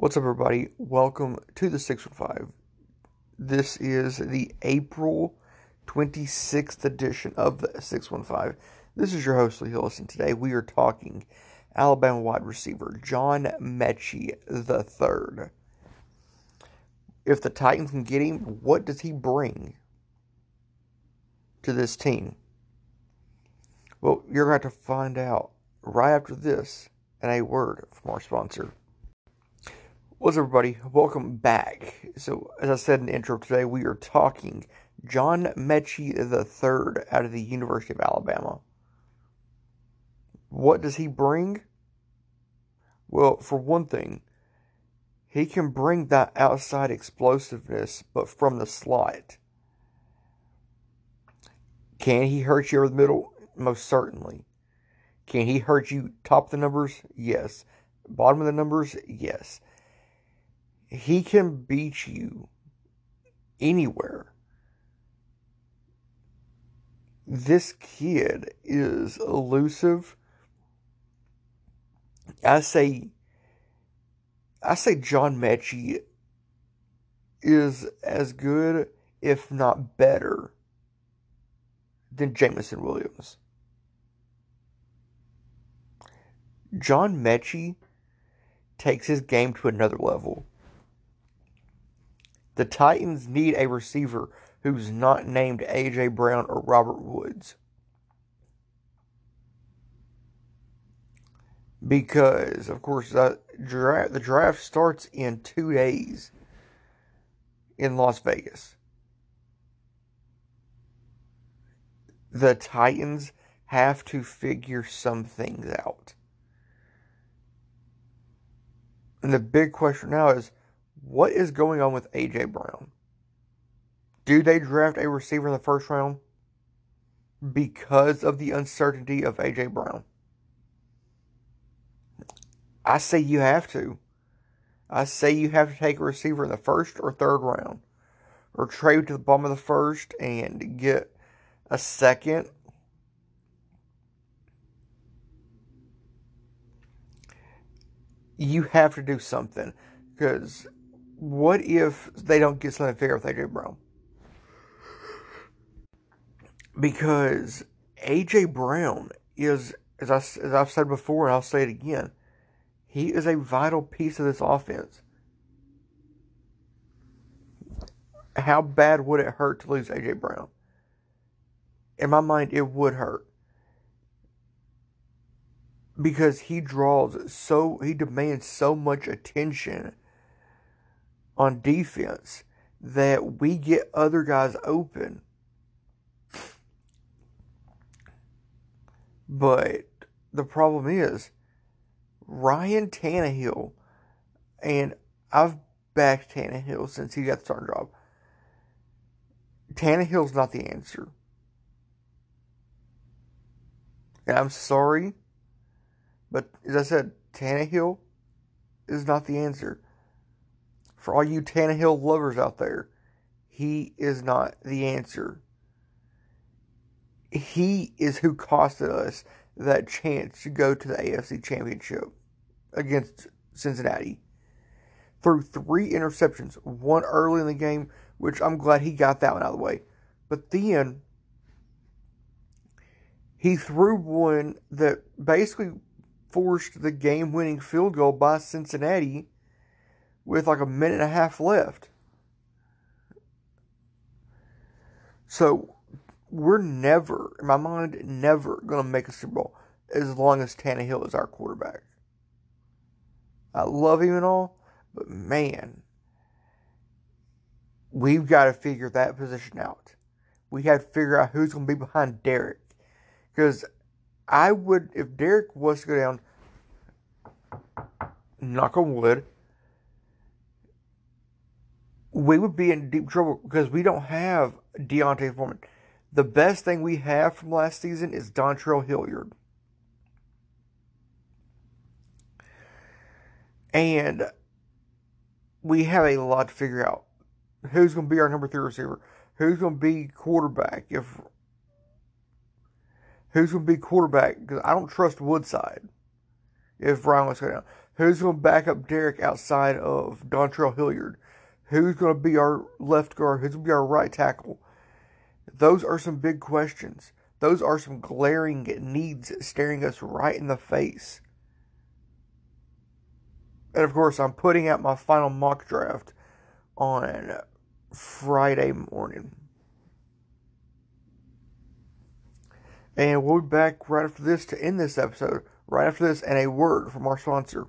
What's up, everybody? Welcome to the 615. This is the April 26th edition of the 615. This is your host, Lee Hillis, and today we are talking Alabama wide receiver John Metchie III. If the Titans can get him, what does he bring to this team? Well, you're going to have to find out right after this and a word from our sponsor. What's up, everybody? Welcome back. So, as I said in the intro today, we are talking John Metchie III out of the University of Alabama. What does he bring? Well, for one thing, he can bring that outside explosiveness, but from the slot. Can he hurt you over the middle? Most certainly. Can he hurt you top the numbers? Yes. Bottom of the numbers? Yes he can beat you anywhere. This kid is elusive. I say I say John Metchie is as good, if not better, than Jameson Williams. John Metchie takes his game to another level. The Titans need a receiver who's not named A.J. Brown or Robert Woods. Because, of course, uh, the draft, the draft starts in two days in Las Vegas. The Titans have to figure some things out. And the big question now is what is going on with A.J. Brown? Do they draft a receiver in the first round because of the uncertainty of A.J. Brown? I say you have to. I say you have to take a receiver in the first or third round, or trade to the bottom of the first and get a second. You have to do something because what if they don't get something fair with AJ Brown? Because AJ Brown is, as, I, as I've said before, and I'll say it again, he is a vital piece of this offense. How bad would it hurt to lose AJ Brown? In my mind, it would hurt because he draws so he demands so much attention on defense that we get other guys open. But the problem is Ryan Tannehill, and I've backed Tannehill since he got the starting job. Tannehill's not the answer. And I'm sorry, but as I said, Tannehill is not the answer for all you Tannehill lovers out there, he is not the answer. He is who costed us that chance to go to the AFC Championship against Cincinnati. Threw three interceptions, one early in the game, which I'm glad he got that one out of the way. But then he threw one that basically forced the game winning field goal by Cincinnati with like a minute and a half left. So we're never, in my mind, never going to make a Super Bowl as long as Tannehill is our quarterback. I love him and all, but man, we've got to figure that position out. We have to figure out who's going to be behind Derek. Because I would, if Derek was to go down, knock on wood, we would be in deep trouble because we don't have D'Onta Foreman. The best thing we have from last season is Dontrell Hilliard. And we have a lot to figure out. Who's going to be our number three receiver? Who's going to be quarterback? If who's going to be quarterback? Because I don't trust Woodside. if Ryan was going down? Who's going to back up Derek outside of Dontrell Hilliard? Who's going to be our left guard? Who's going to be our right tackle? Those are some big questions. Those are some glaring needs staring us right in the face. And of course, I'm putting out my final mock draft on Friday morning. And we'll be back right after this to end this episode. Right after this, and a word from our sponsor.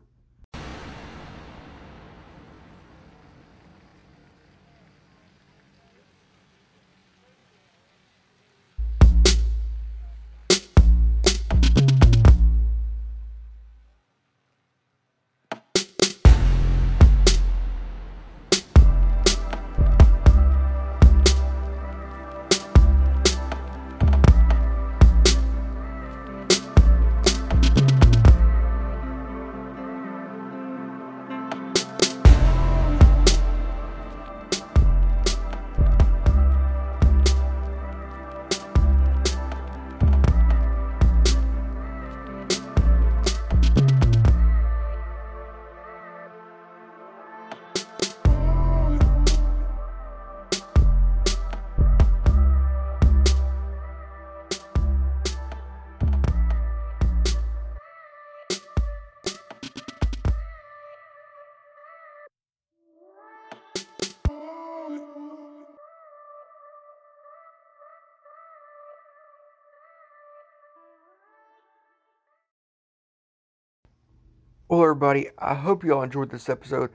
Well, everybody, I hope you all enjoyed this episode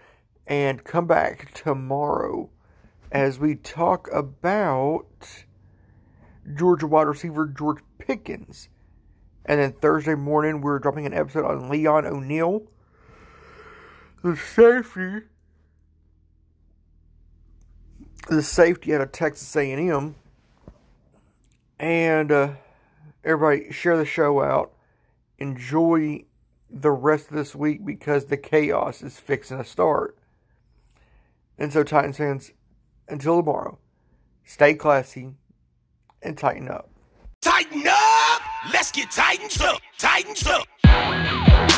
and come back tomorrow as we talk about Georgia wide receiver George Pickens. And then Thursday morning, we're dropping an episode on Leon O'Neal, the safety, the safety out of Texas A&M. And uh, everybody, share the show out. Enjoy the rest of this week because the chaos is fixing to start. And so, Titans fans, until tomorrow, stay classy and tighten up. Tighten up! Let's get tightened up! Tightened up!